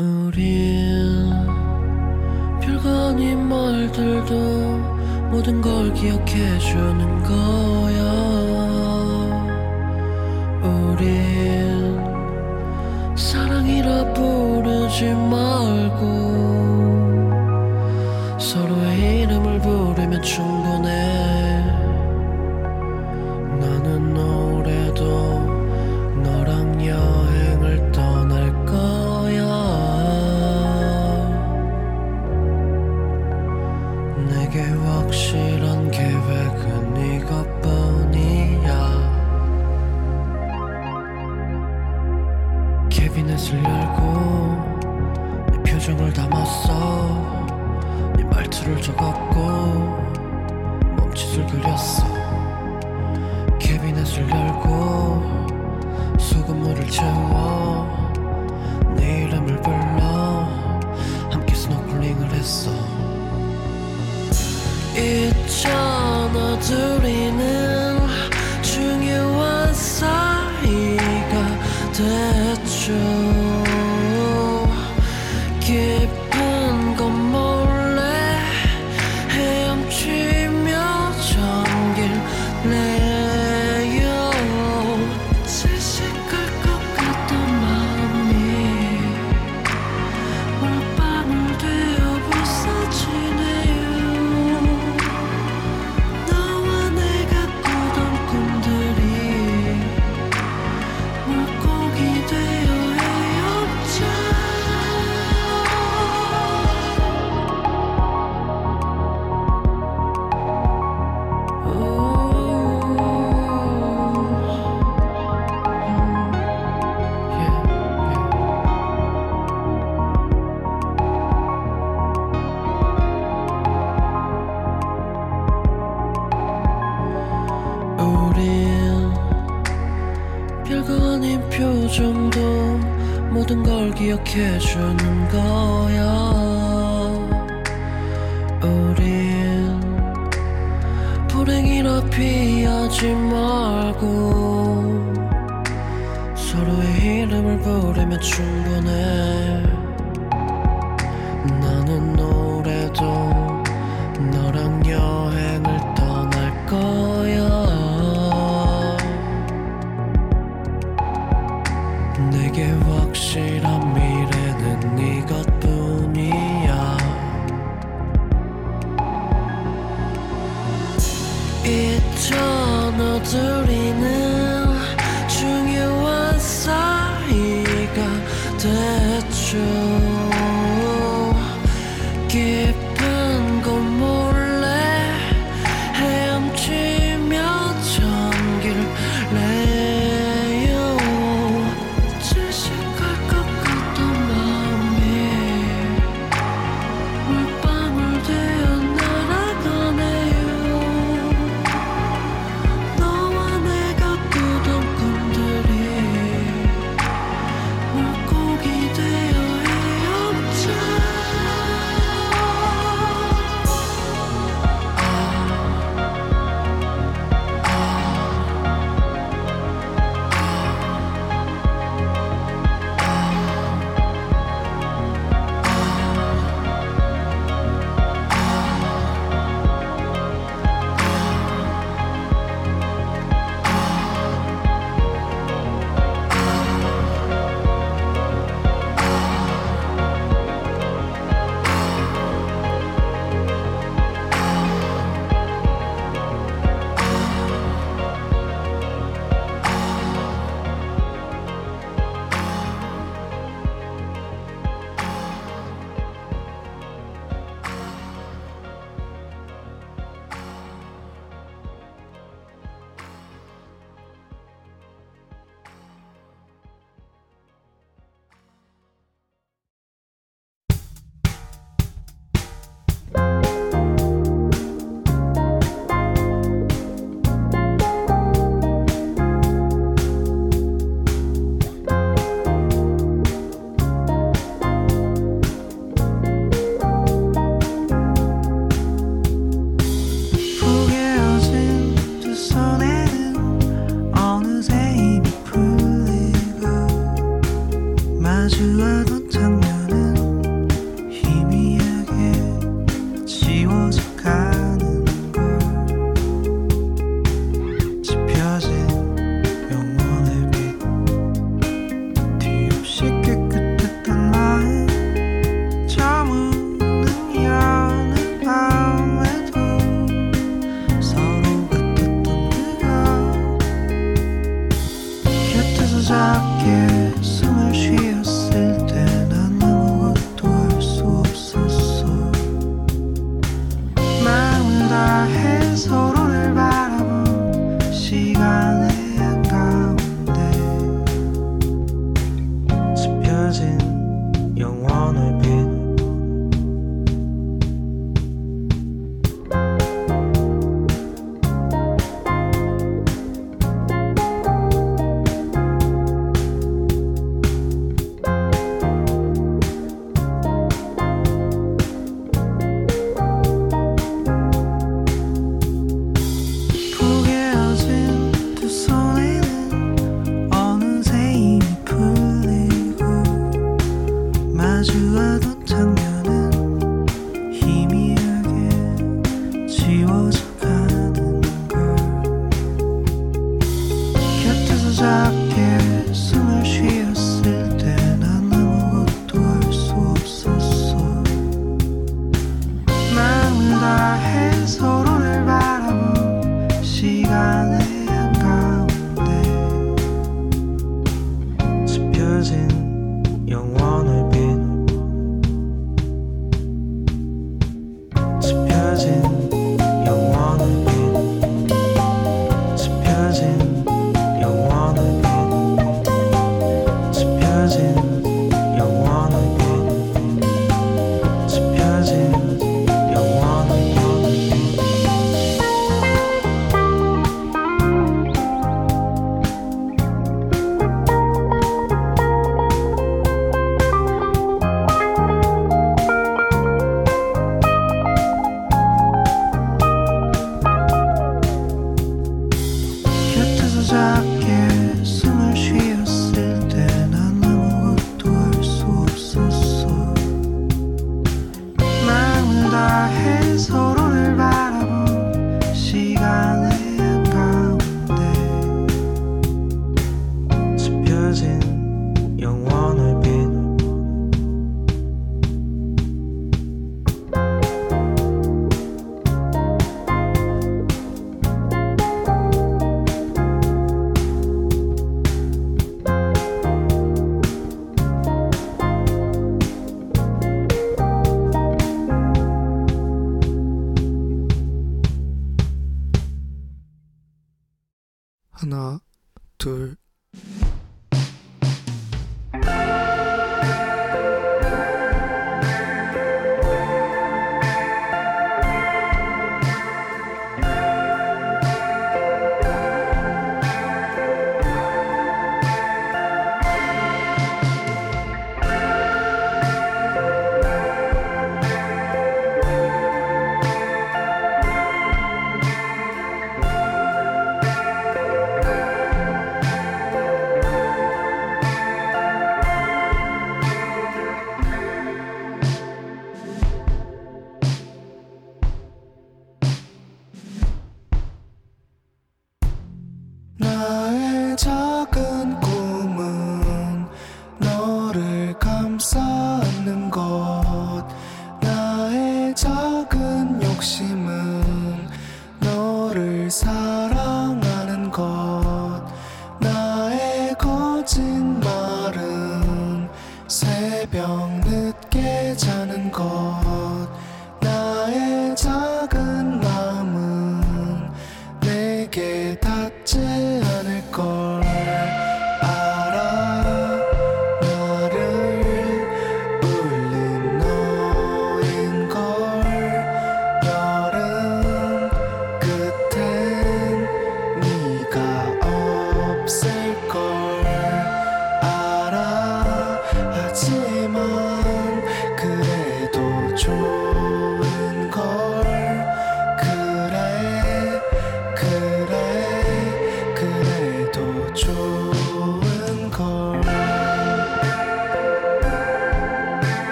우린 별거 아닌 말들도 모든 걸 기억해주는 거야. 우린 사랑이라 부르지 말고 서로의 이름을 부르면 충분해. deserve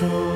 그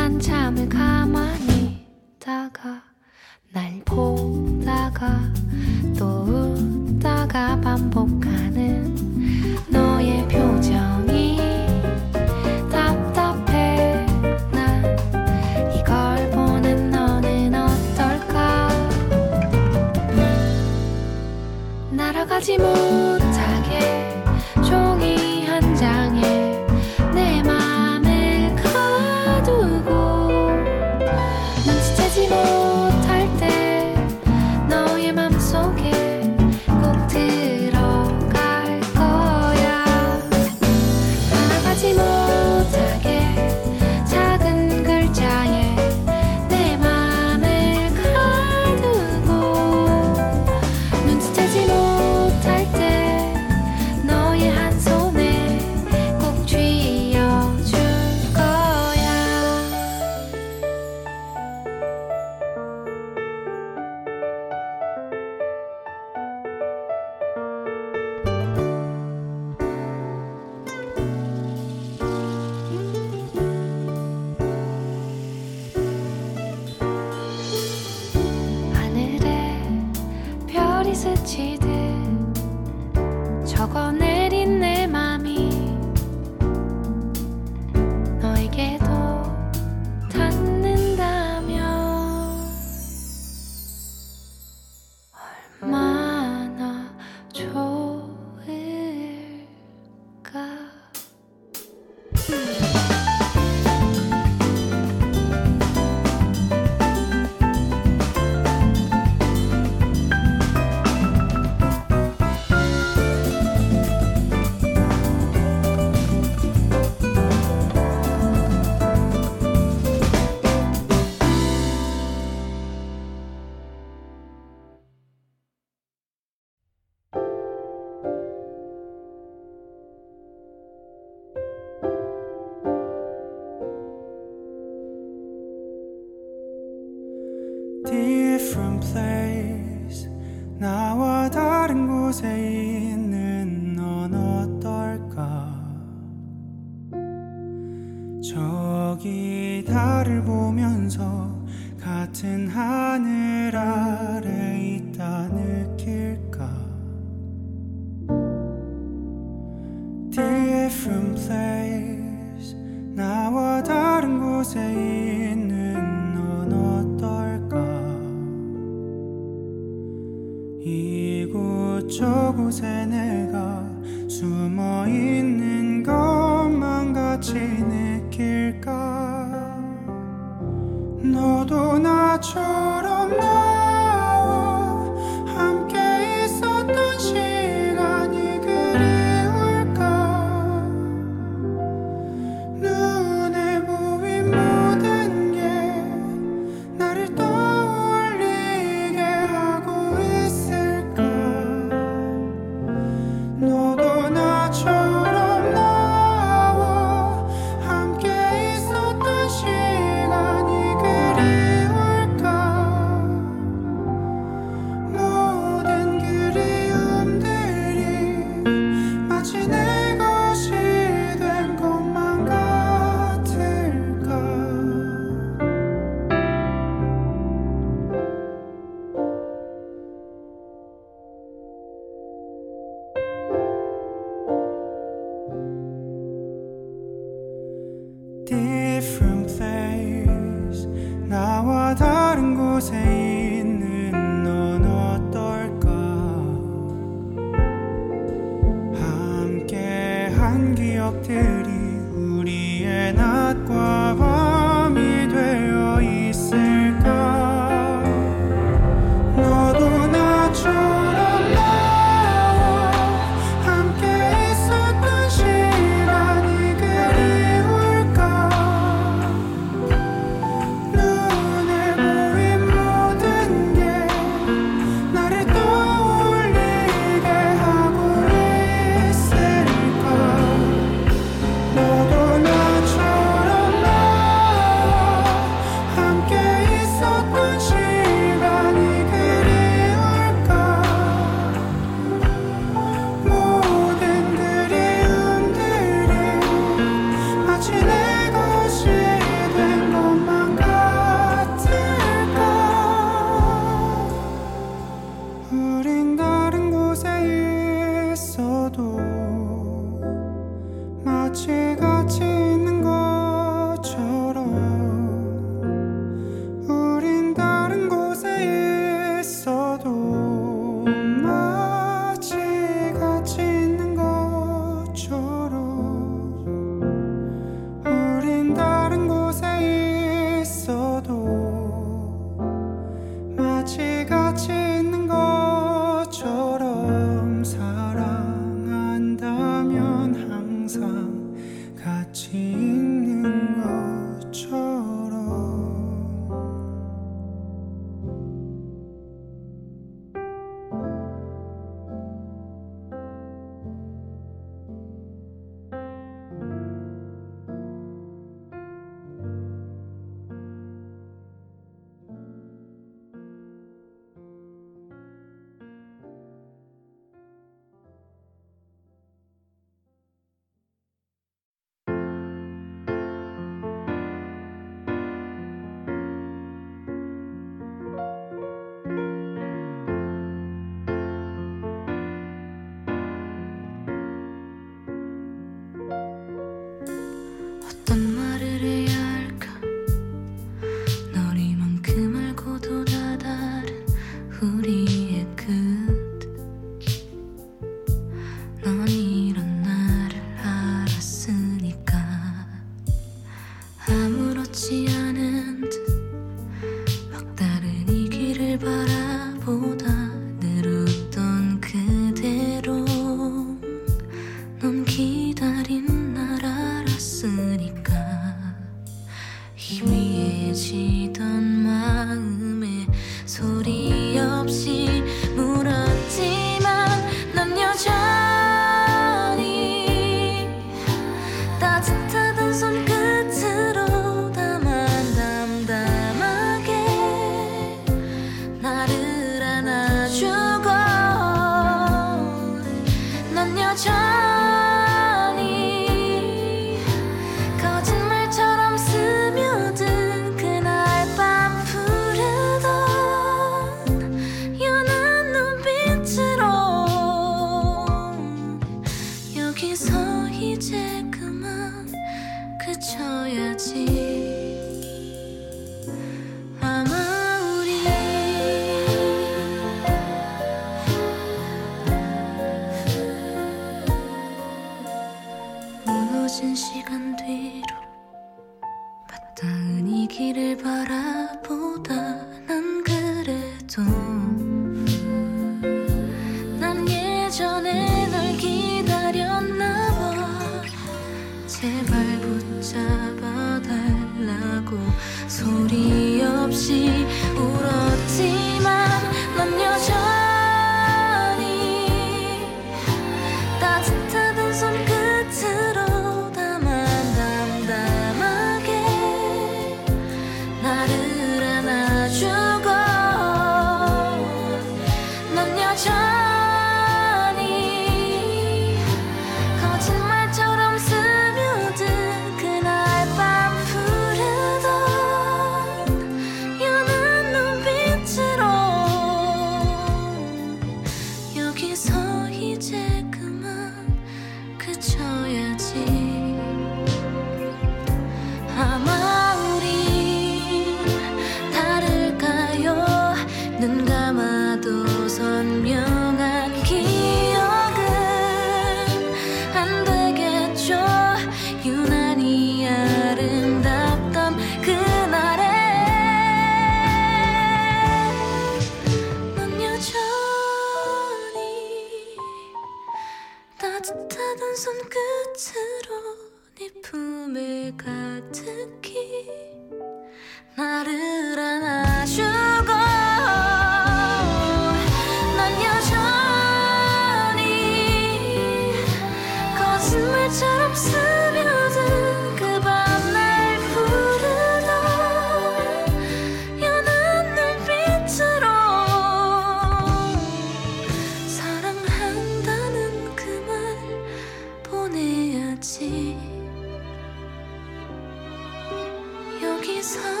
모르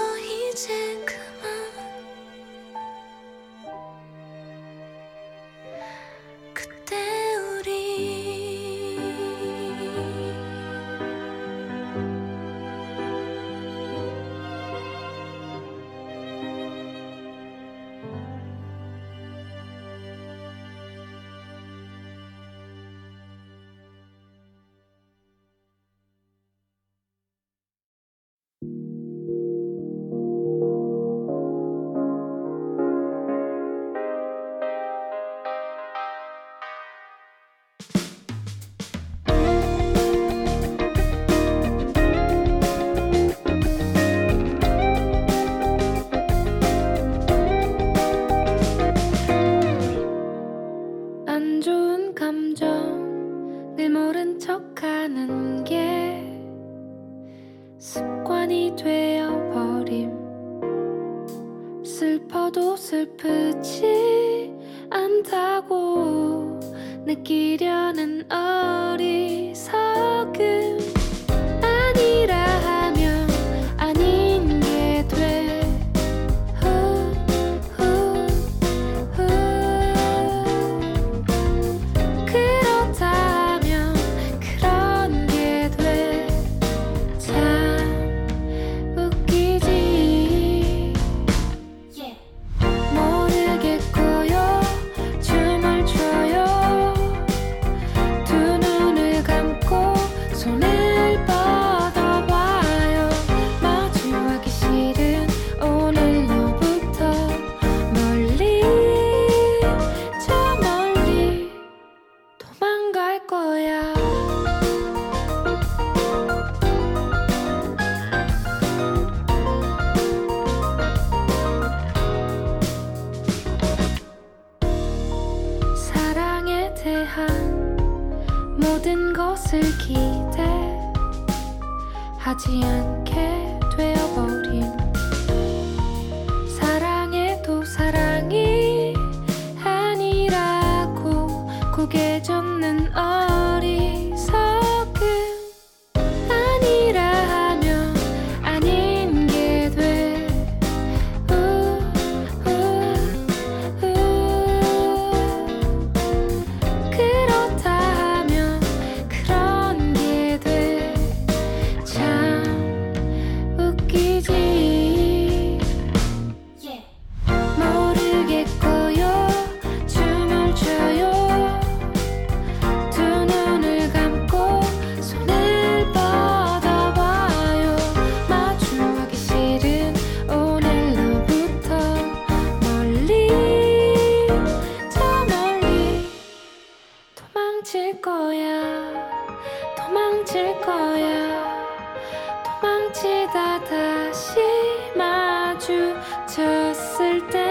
て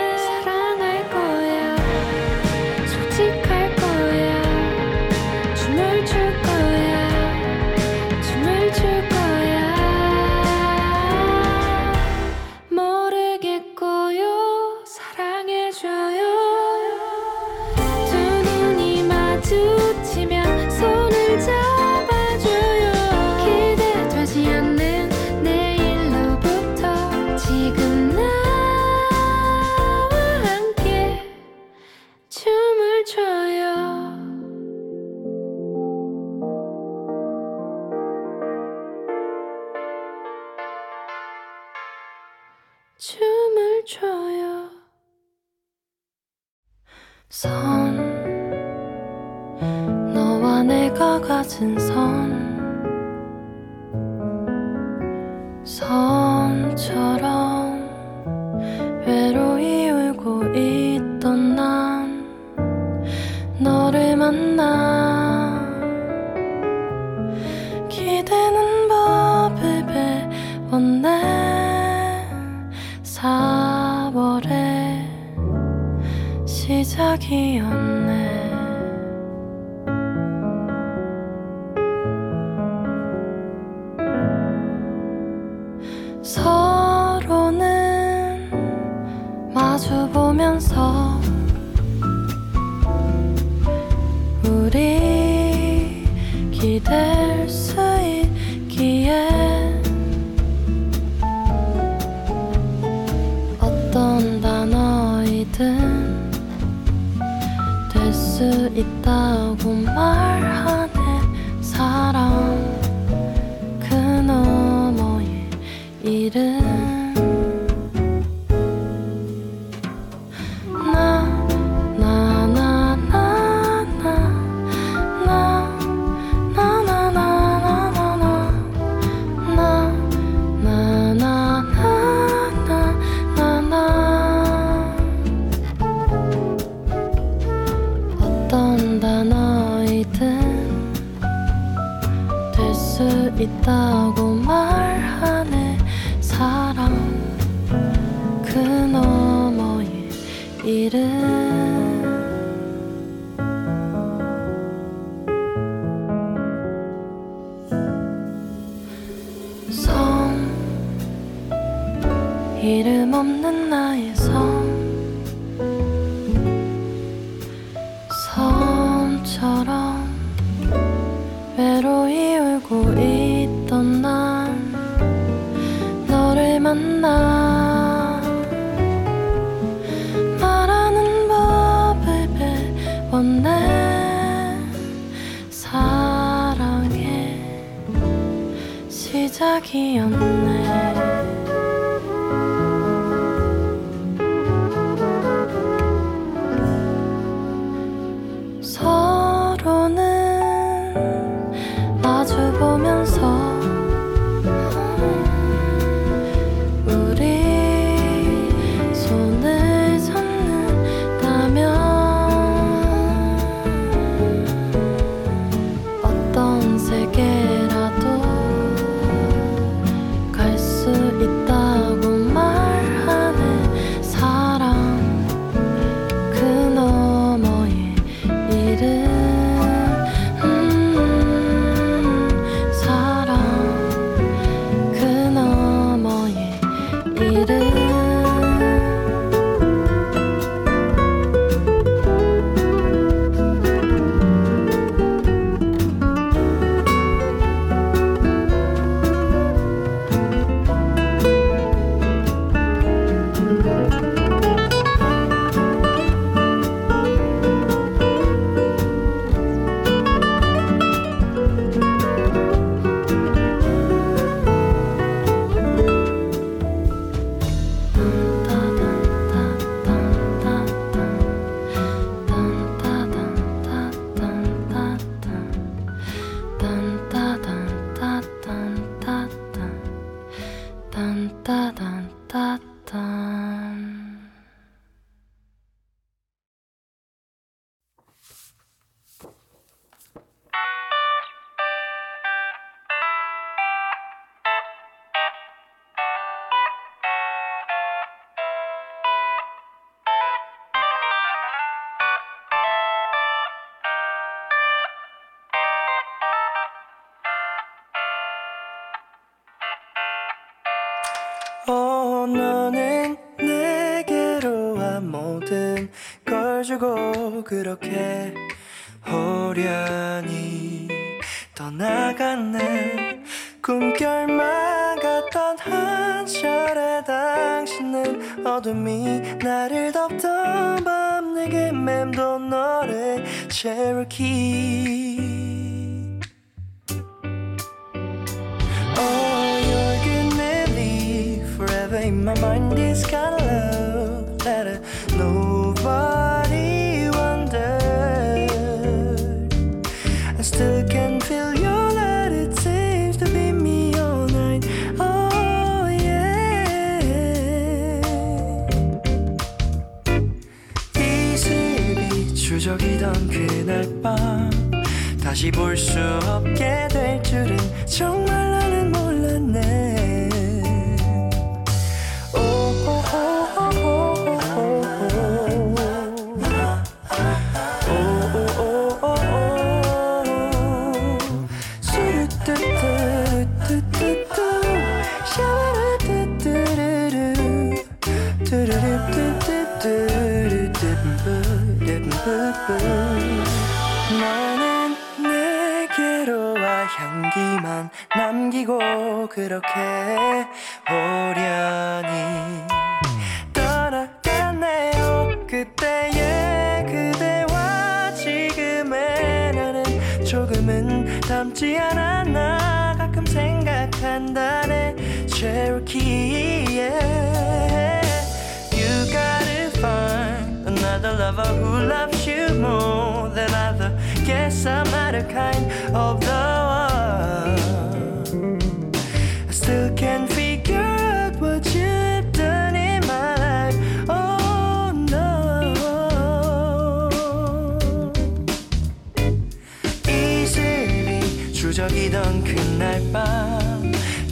수 있다고 말하네. 사랑 그 너머의 이름. 또 너는 내게로 와 모든 걸 주고 그렇게 호련히 떠나갔네. 꿈결만 같던 한철의 당신은 어둠이 나를 덮던 밤 내게 맴돈 너의 체 my mind. This kind of love that nobody wondered. I still can feel your light. It seems to be me all night. Oh yeah. 이슬비 추적이던 그날 밤 다시 볼 수 없게 될 줄은 정말 그렇게 오련히 떠나갔네요 그때의 그대와 지금의 나는 조금은 닮지 않았나 가끔 생각한다네 Cherokee yeah. You gotta find another lover who loves you more than other. Guess I'm not a kind of the one.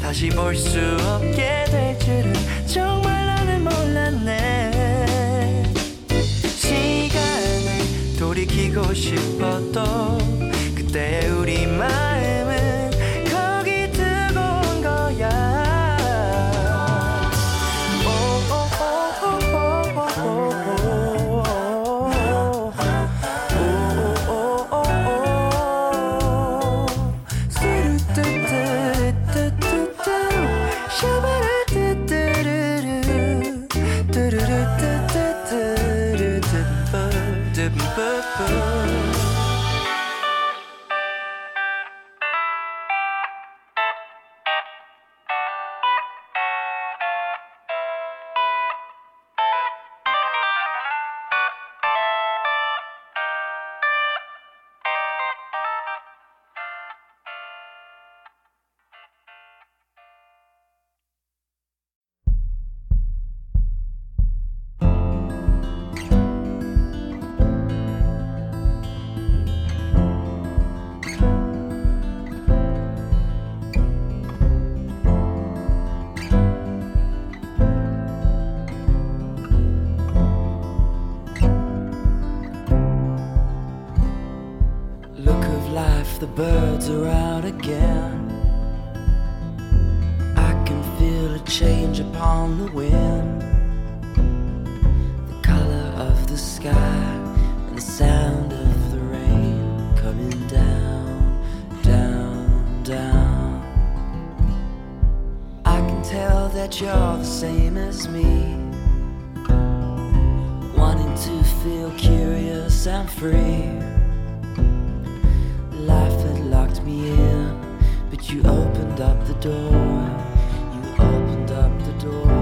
다시 볼 수 없게 될 줄은 정말 나는 몰랐네. 시간을 돌이키고 싶어도 그때 우리 마 birds are out again. I can feel a change upon the wind. The color of the sky and the sound of the rain coming down, down, down. I can tell that you're the same as me. Wanting to feel curious and free. You opened up the door. You opened up the door.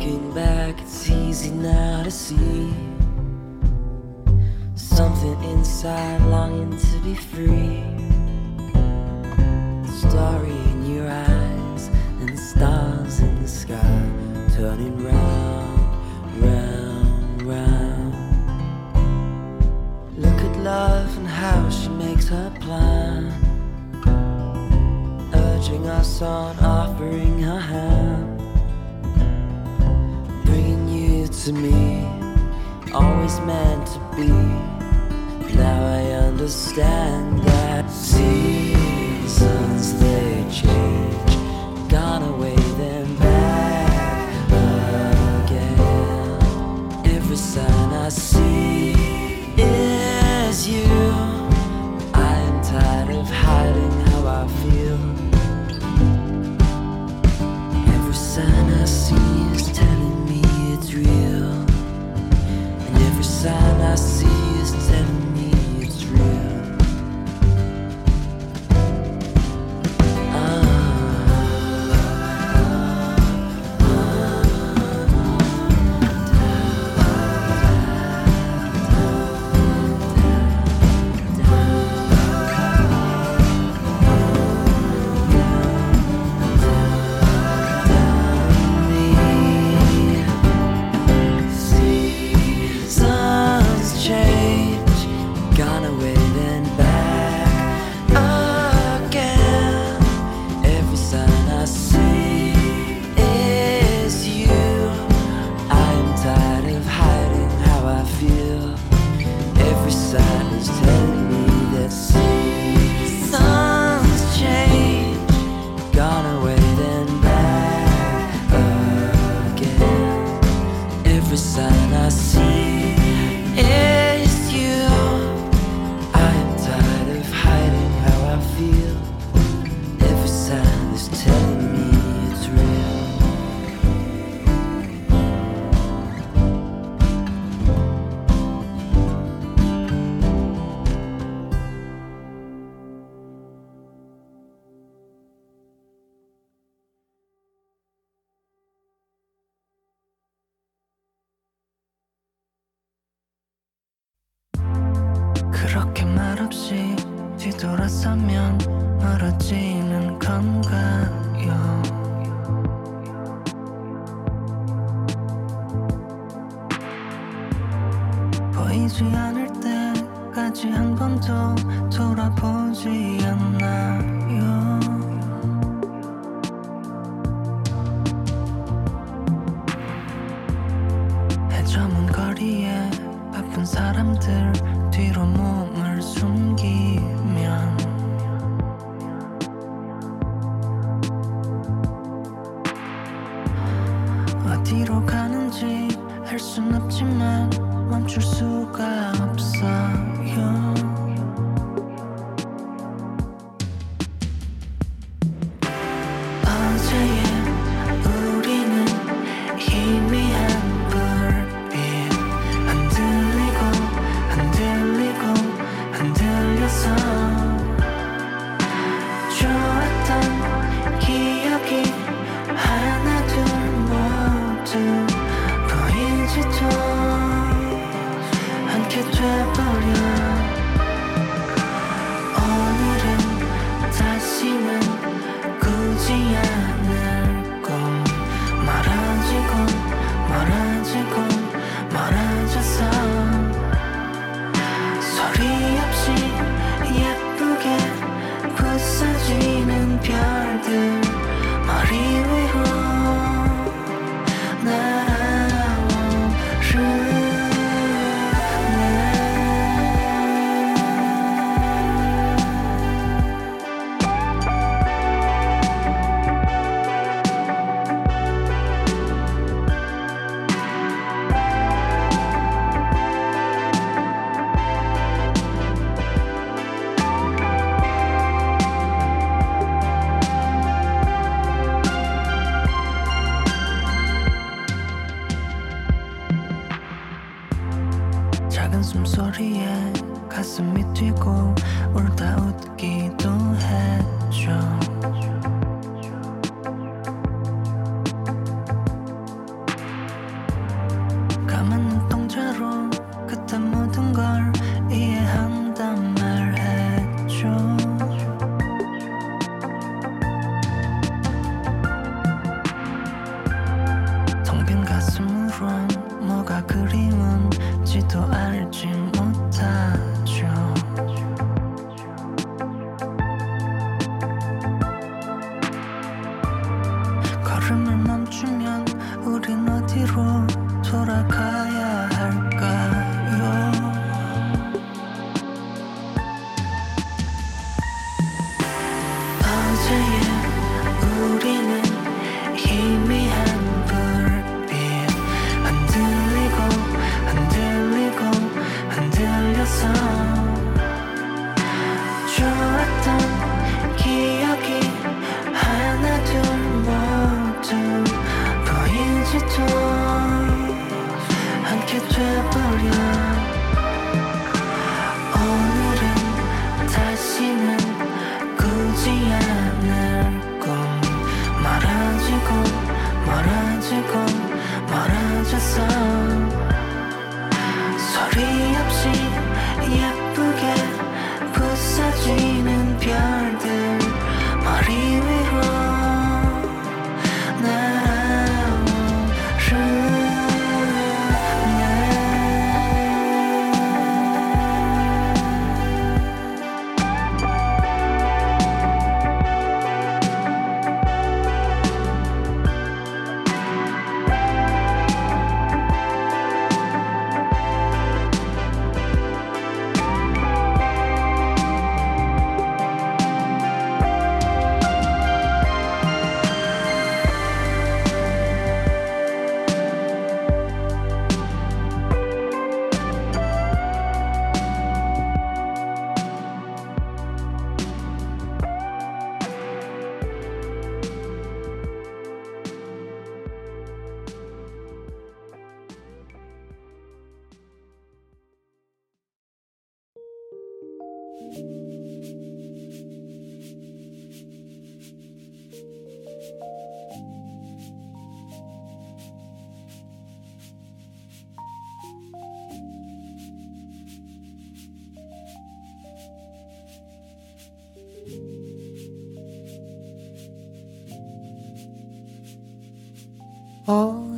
Looking back, it's easy now to see something inside longing to be free. Story in your eyes and stars in the sky turning round, round, round. Look at love and how she makes her plan, urging us on, offering her hand. to me, always meant to be. Now I understand that seasons.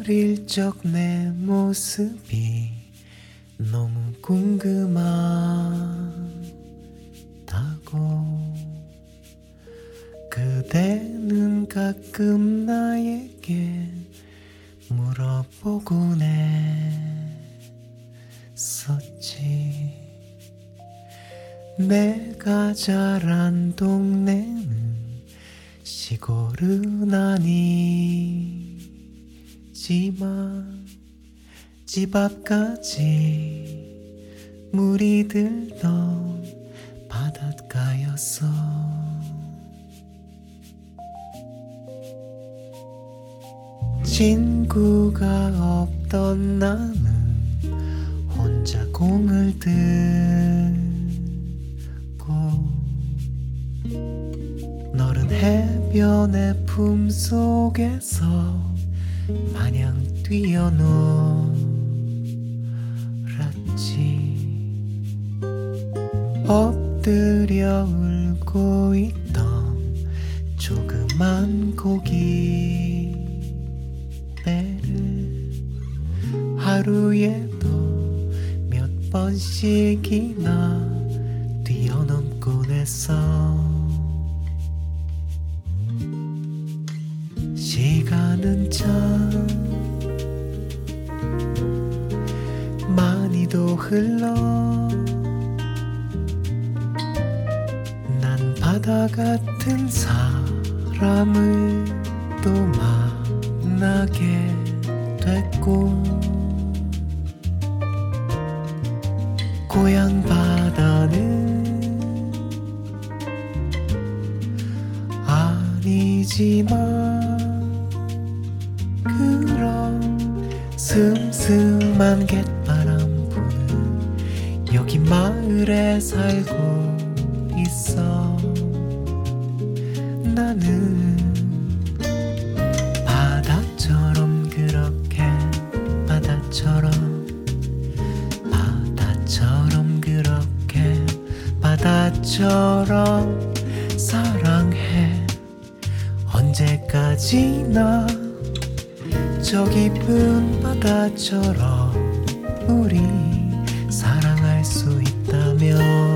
어릴 적 내 모습이 집 앞까지 물이 들던 바닷가였어. 친구가 없던 나는 혼자 공을 들고 너른 해변의 품 속에서 마냥 뛰어놀 엎드려 울고 있던 조그만 고기 배를 하루에도 몇 번씩이나 뛰어넘곤 했어. 시간은 참 많이도 흘러 같은 사람을 지나 저 깊은 바다처럼 우리 사랑할 수 있다면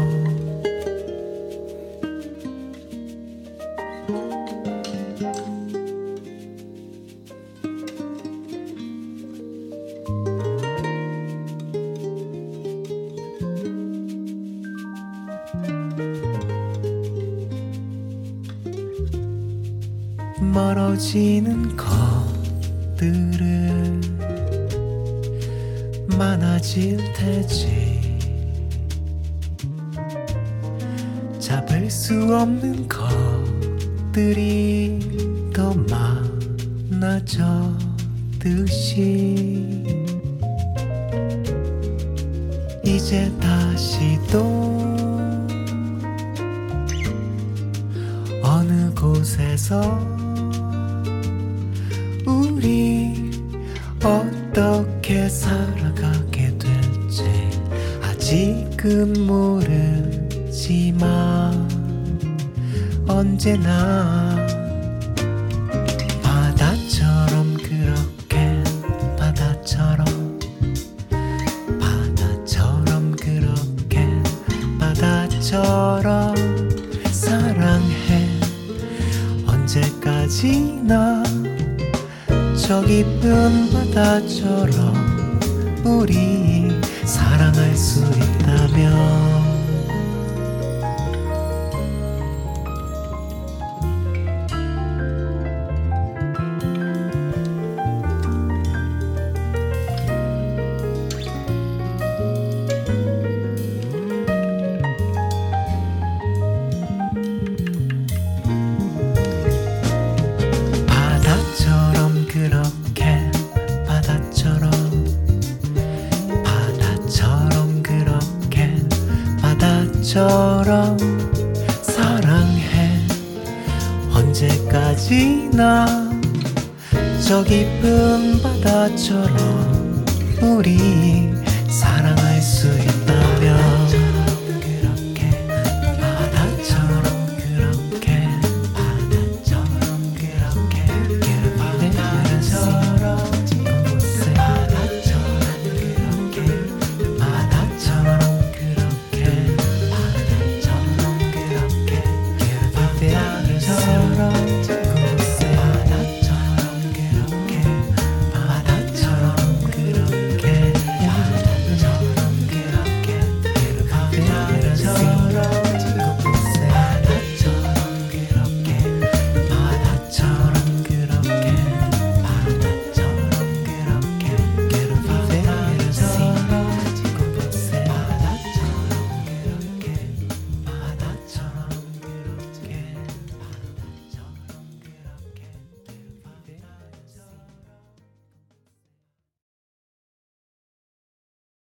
나저 깊은 바다처럼 우리